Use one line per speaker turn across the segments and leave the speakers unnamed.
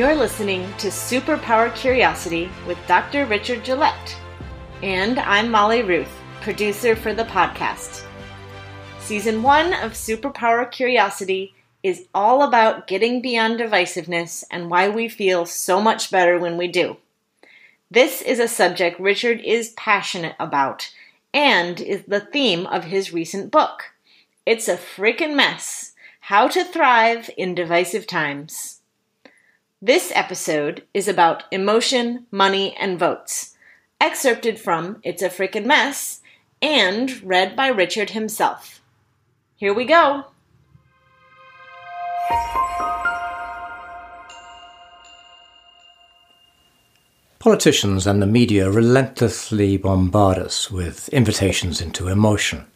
You're listening to Superpower Curiosity with Dr. Richard Gillett. And I'm Molly Ruth, producer for the podcast. Season 1 of Superpower Curiosity is all about getting beyond divisiveness and why we feel so much better when we do. This is a subject Richard is passionate about and is the theme of his recent book. It's a freaking mess How to Thrive in Divisive Times. This episode is about emotion, money, and votes, excerpted from It's a Frickin' Mess and read by Richard himself. Here we go.
Politicians and the media relentlessly bombard us with invitations into emotion,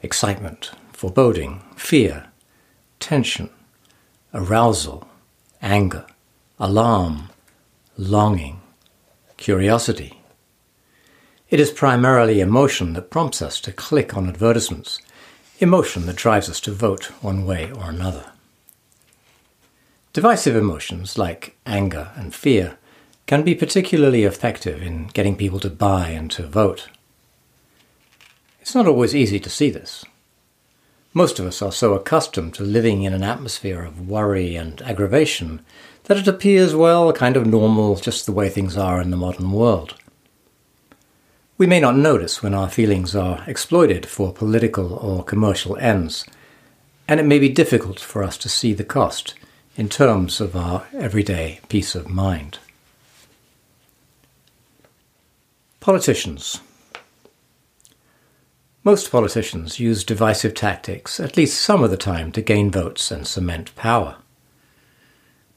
excitement, foreboding, fear, tension, arousal, anger alarm, longing, curiosity. It is primarily emotion that prompts us to click on advertisements, emotion that drives us to vote one way or another. Divisive emotions like anger and fear can be particularly effective in getting people to buy and to vote. It's not always easy to see this. Most of us are so accustomed to living in an atmosphere of worry and aggravation that it appears, well, kind of normal, just the way things are in the modern world. We may not notice when our feelings are exploited for political or commercial ends, and it may be difficult for us to see the cost in terms of our everyday peace of mind. Politicians. Most politicians use divisive tactics at least some of the time to gain votes and cement power.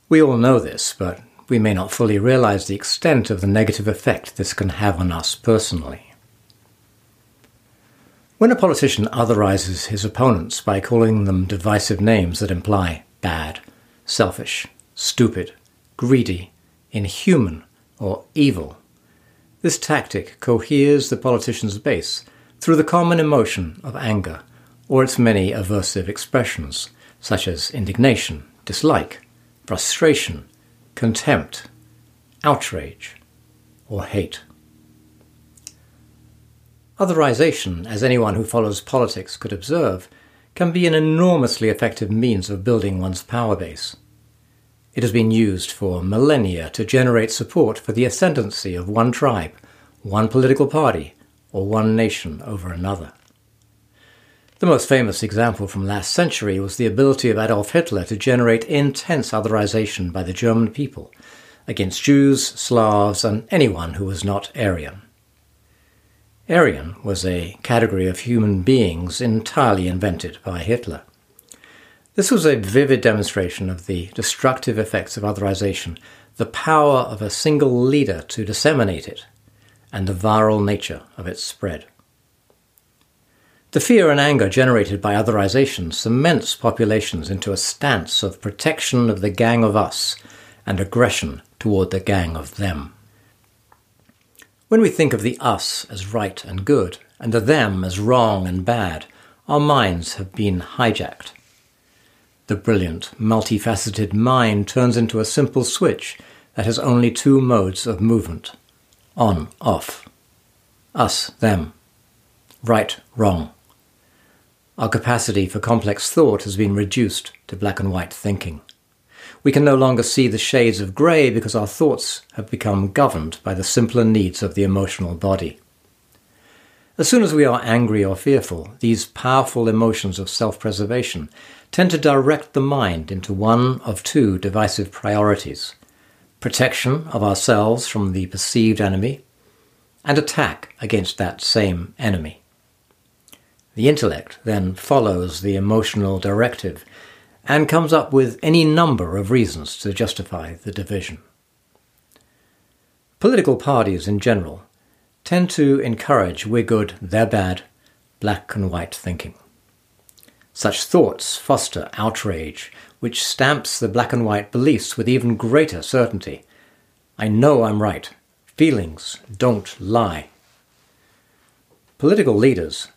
We all know this, but we may not fully realize the extent of the negative effect this can have on us personally. When a politician otherizes his opponents by calling them divisive names that imply bad, selfish, stupid, greedy, inhuman, or evil, this tactic coheres the politician's base through the common emotion of anger or its many aversive expressions, such as indignation, dislike, frustration, contempt, outrage, or hate. Otherization, as anyone who follows politics could observe, can be an enormously effective means of building one's power base. It has been used for millennia to generate support for the ascendancy of one tribe, one political party, or one nation over another. The most famous example from last century was the ability of Adolf Hitler to generate intense otherization by the German people against Jews, Slavs, and anyone who was not Aryan. Aryan was a category of human beings entirely invented by Hitler. This was a vivid demonstration of the destructive effects of otherization, the power of a single leader to disseminate it, and the viral nature of its spread. The fear and anger generated by otherization cements populations into a stance of protection of the gang of us and aggression toward the gang of them. When we think of the us as right and good, and the them as wrong and bad, our minds have been hijacked. The brilliant, multifaceted mind turns into a simple switch that has only two modes of movement on, off. Us, them. Right, wrong. Our capacity for complex thought has been reduced to black and white thinking. We can no longer see the shades of grey because our thoughts have become governed by the simpler needs of the emotional body. As soon as we are angry or fearful, these powerful emotions of self preservation tend to direct the mind into one of two divisive priorities protection of ourselves from the perceived enemy, and attack against that same enemy. The intellect then follows the emotional directive and comes up with any number of reasons to justify the division. Political parties in general tend to encourage we're good, they're bad, black and white thinking. Such thoughts foster outrage, which stamps the black and white beliefs with even greater certainty. I know I'm right. Feelings don't lie. Political leaders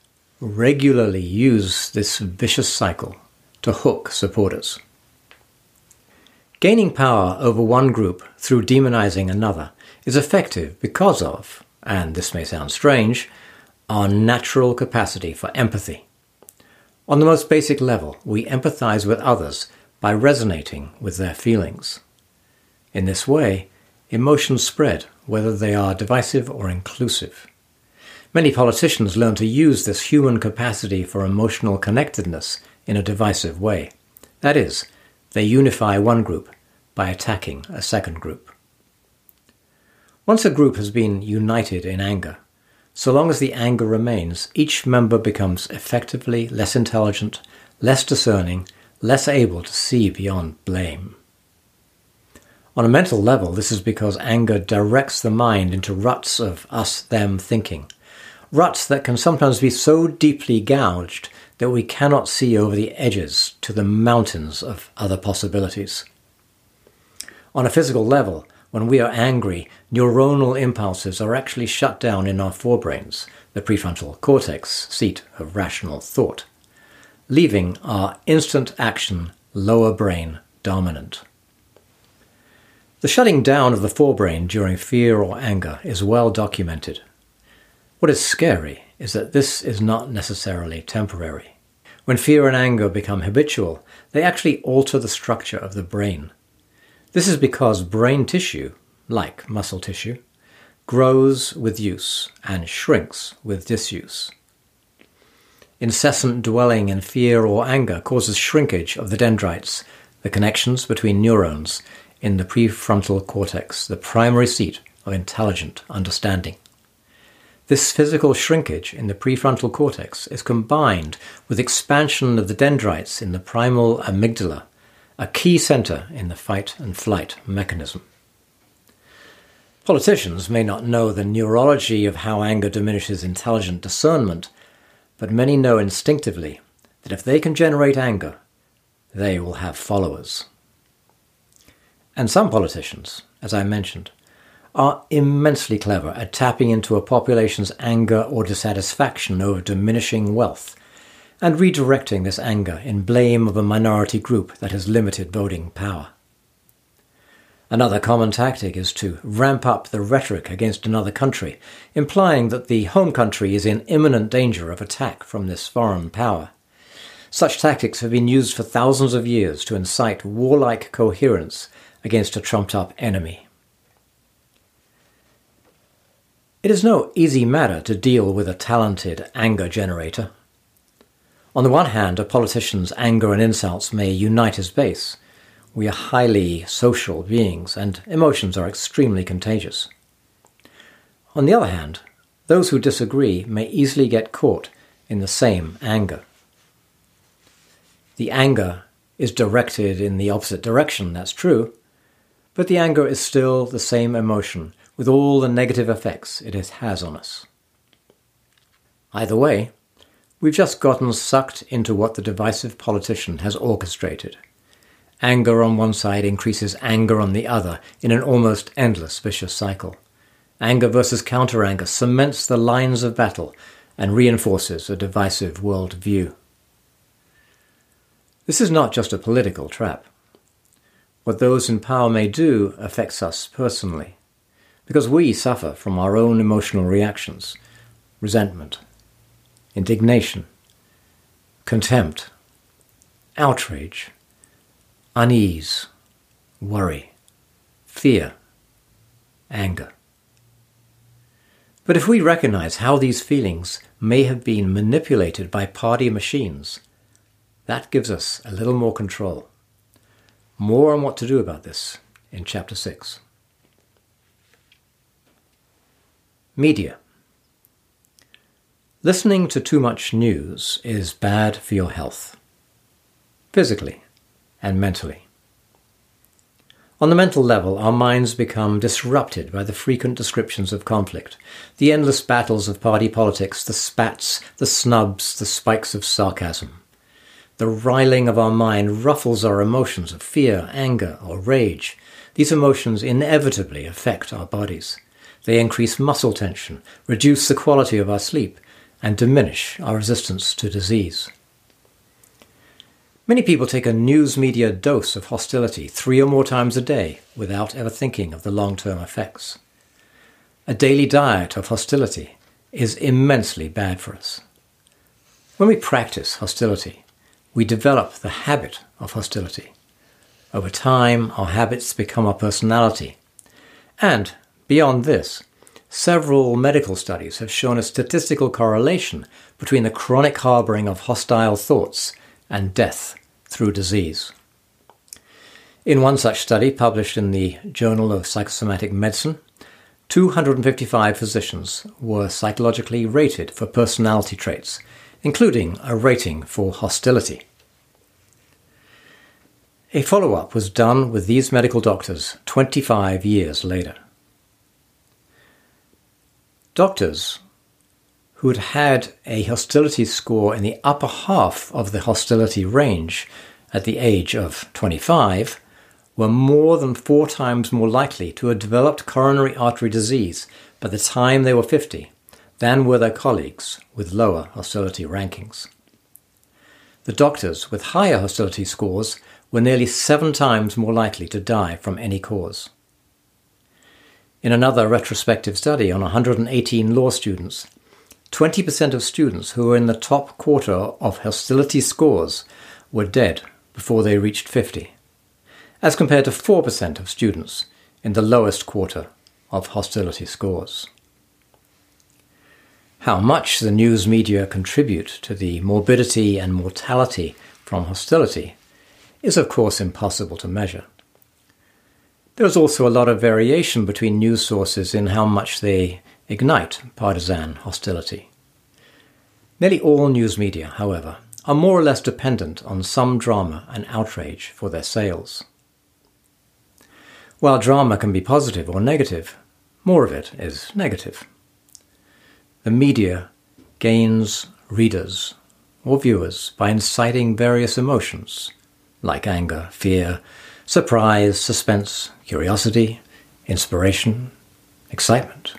regularly use this vicious cycle to hook supporters. Gaining power over one group through demonizing another is effective because of, and this may sound strange, our natural capacity for empathy. On the most basic level, we empathize with others by resonating with their feelings. In this way, emotions spread, whether they are divisive or inclusive. Many politicians learn to use this human capacity for emotional connectedness in a divisive way. That is, they unify one group by attacking a second group. Once a group has been united in anger, so long as the anger remains, each member becomes effectively less intelligent, less discerning, less able to see beyond blame. On a mental level, this is because anger directs the mind into ruts of us them thinking, ruts that can sometimes be so deeply gouged that we cannot see over the edges to the mountains of other possibilities. On a physical level, when we are angry, neuronal impulses are actually shut down in our forebrains, the prefrontal cortex, seat of rational thought, leaving our instant action lower brain dominant. The shutting down of the forebrain during fear or anger is well documented. What is scary is that this is not necessarily temporary. When fear and anger become habitual, they actually alter the structure of the brain. This is because brain tissue, like muscle tissue, grows with use and shrinks with disuse. Incessant dwelling in fear or anger causes shrinkage of the dendrites, the connections between neurons, in the prefrontal cortex, the primary seat of intelligent understanding. This physical shrinkage in the prefrontal cortex is combined with expansion of the dendrites in the primal amygdala, a key center in the fight and flight mechanism. Politicians may not know the neurology of how anger diminishes intelligent discernment, but many know instinctively that if they can generate anger, they will have followers. And some politicians, as I mentioned, are immensely clever at tapping into a population's anger or dissatisfaction over diminishing wealth and redirecting this anger in blame of a minority group that has limited voting power. Another common tactic is to ramp up the rhetoric against another country, implying that the home country is in imminent danger of attack from this foreign power. Such tactics have been used for thousands of years to incite warlike coherence against a trumped up enemy. It is no easy matter to deal with a talented anger generator. On the one hand, a politician's anger and insults may unite his base. We are highly social beings, and emotions are extremely contagious. On the other hand, those who disagree may easily get caught in the same anger. The anger is directed in the opposite direction, that's true, but the anger is still the same emotion with all the negative effects it has on us. Either way, We've just gotten sucked into what the divisive politician has orchestrated. Anger on one side increases anger on the other in an almost endless vicious cycle. Anger versus counter anger cements the lines of battle and reinforces a divisive world view. This is not just a political trap. What those in power may do affects us personally, because we suffer from our own emotional reactions, resentment, indignation, contempt, outrage, unease, worry, fear, anger. But if we recognize how these feelings may have been manipulated by party machines, that gives us a little more control. More on what to do about this in Chapter 6. Media. Listening to too much news is bad for your health, physically and mentally. On the mental level, our minds become disrupted by the frequent descriptions of conflict, the endless battles of party politics, the spats, the snubs, the spikes of sarcasm. The riling of our mind ruffles our emotions of fear, anger, or rage. These emotions inevitably affect our bodies. They increase muscle tension, reduce the quality of our sleep, and diminish our resistance to disease. Many people take a news media dose of hostility three or more times a day without ever thinking of the long term effects. A daily diet of hostility is immensely bad for us. When we practice hostility, we develop the habit of hostility. Over time, our habits become our personality. And, beyond this, several medical studies have shown a statistical correlation between the chronic harboring of hostile thoughts and death through disease. In one such study published in the Journal of Psychosomatic Medicine, 255 physicians were psychologically rated for personality traits, including a rating for hostility. A follow up was done with these medical doctors 25 years later. Doctors who had had a hostility score in the upper half of the hostility range at the age of 25 were more than four times more likely to have developed coronary artery disease by the time they were 50 than were their colleagues with lower hostility rankings. The doctors with higher hostility scores were nearly seven times more likely to die from any cause. In another retrospective study on 118 law students, 20% of students who were in the top quarter of hostility scores were dead before they reached 50, as compared to 4% of students in the lowest quarter of hostility scores. How much the news media contribute to the morbidity and mortality from hostility is of course impossible to measure. There is also a lot of variation between news sources in how much they ignite partisan hostility. Nearly all news media, however, are more or less dependent on some drama and outrage for their sales. While drama can be positive or negative, more of it is negative. The media gains readers or viewers by inciting various emotions like anger, fear, surprise, suspense, curiosity, inspiration, excitement.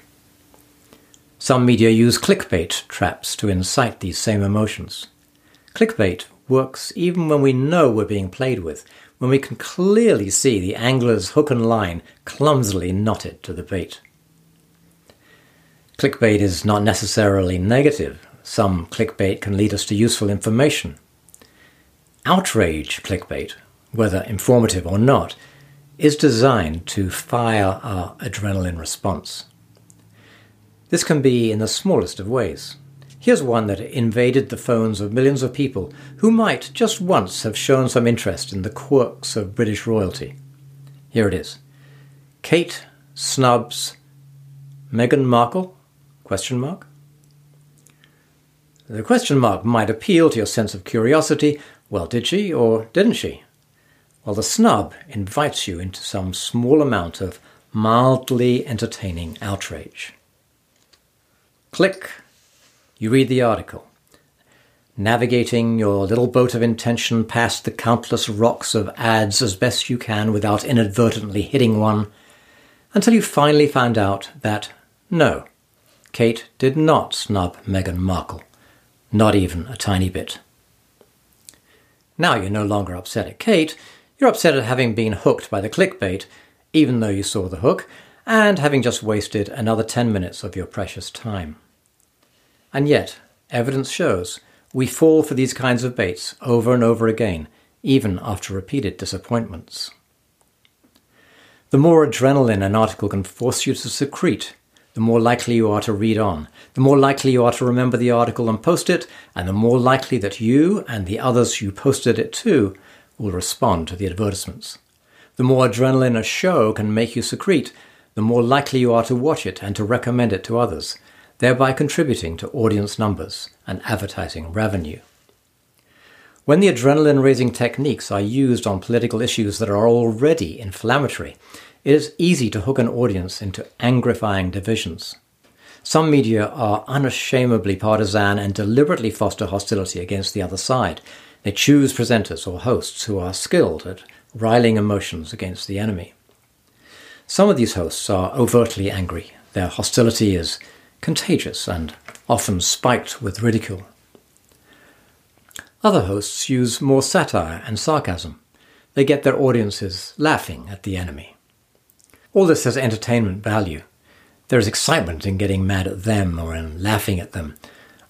Some media use clickbait traps to incite these same emotions. Clickbait works even when we know we're being played with, when we can clearly see the angler's hook and line clumsily knotted to the bait. Clickbait is not necessarily negative. Some clickbait can lead us to useful information, Outrage clickbait, whether informative or not, is designed to fire our adrenaline response. This can be in the smallest of ways. Here's one that invaded the phones of millions of people who might just once have shown some interest in the quirks of British royalty. Here it is. Kate snubs Meghan Markle? Question mark. The question mark might appeal to your sense of curiosity well, did she or didn't she? Well, the snub invites you into some small amount of mildly entertaining outrage. Click. You read the article. Navigating your little boat of intention past the countless rocks of ads as best you can without inadvertently hitting one, until you finally found out that no, Kate did not snub Meghan Markle, not even a tiny bit. Now you're no longer upset at Kate, you're upset at having been hooked by the clickbait, even though you saw the hook, and having just wasted another 10 minutes of your precious time. And yet, evidence shows we fall for these kinds of baits over and over again, even after repeated disappointments. The more adrenaline an article can force you to secrete, the more likely you are to read on, the more likely you are to remember the article and post it, and the more likely that you and the others you posted it to will respond to the advertisements. The more adrenaline a show can make you secrete, the more likely you are to watch it and to recommend it to others, thereby contributing to audience numbers and advertising revenue. When the adrenaline raising techniques are used on political issues that are already inflammatory, it is easy to hook an audience into angrifying divisions. Some media are unashamedly partisan and deliberately foster hostility against the other side. They choose presenters or hosts who are skilled at riling emotions against the enemy. Some of these hosts are overtly angry. Their hostility is contagious and often spiked with ridicule. Other hosts use more satire and sarcasm. They get their audiences laughing at the enemy. All this has entertainment value. There is excitement in getting mad at them or in laughing at them.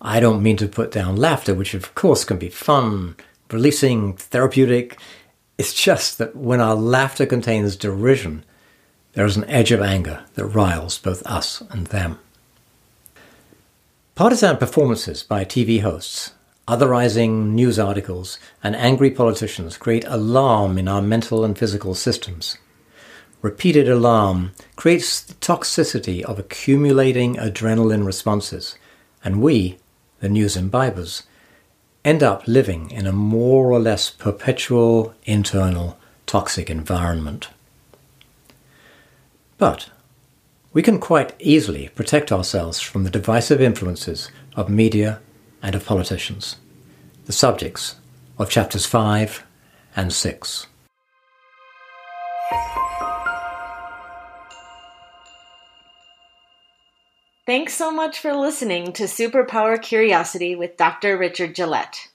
I don't mean to put down laughter, which of course can be fun, releasing, therapeutic. It's just that when our laughter contains derision, there is an edge of anger that riles both us and them. Partisan performances by TV hosts, otherizing news articles, and angry politicians create alarm in our mental and physical systems. Repeated alarm creates the toxicity of accumulating adrenaline responses, and we, the news imbibers, end up living in a more or less perpetual internal toxic environment. But we can quite easily protect ourselves from the divisive influences of media and of politicians, the subjects of chapters 5 and 6.
Thanks so much for listening to Superpower Curiosity with Dr. Richard Gillett.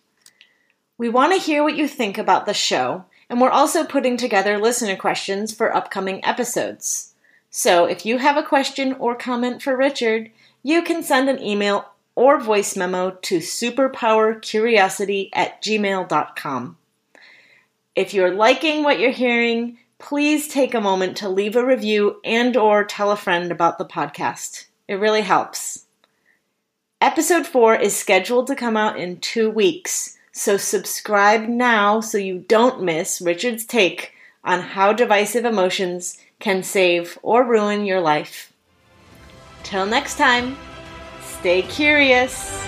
We want to hear what you think about the show, and we're also putting together listener questions for upcoming episodes. So if you have a question or comment for Richard, you can send an email or voice memo to superpowercuriosity at gmail.com. If you're liking what you're hearing, please take a moment to leave a review and or tell a friend about the podcast. It really helps. Episode 4 is scheduled to come out in 2 weeks, so subscribe now so you don't miss Richard's take on how divisive emotions can save or ruin your life. Till next time, stay curious.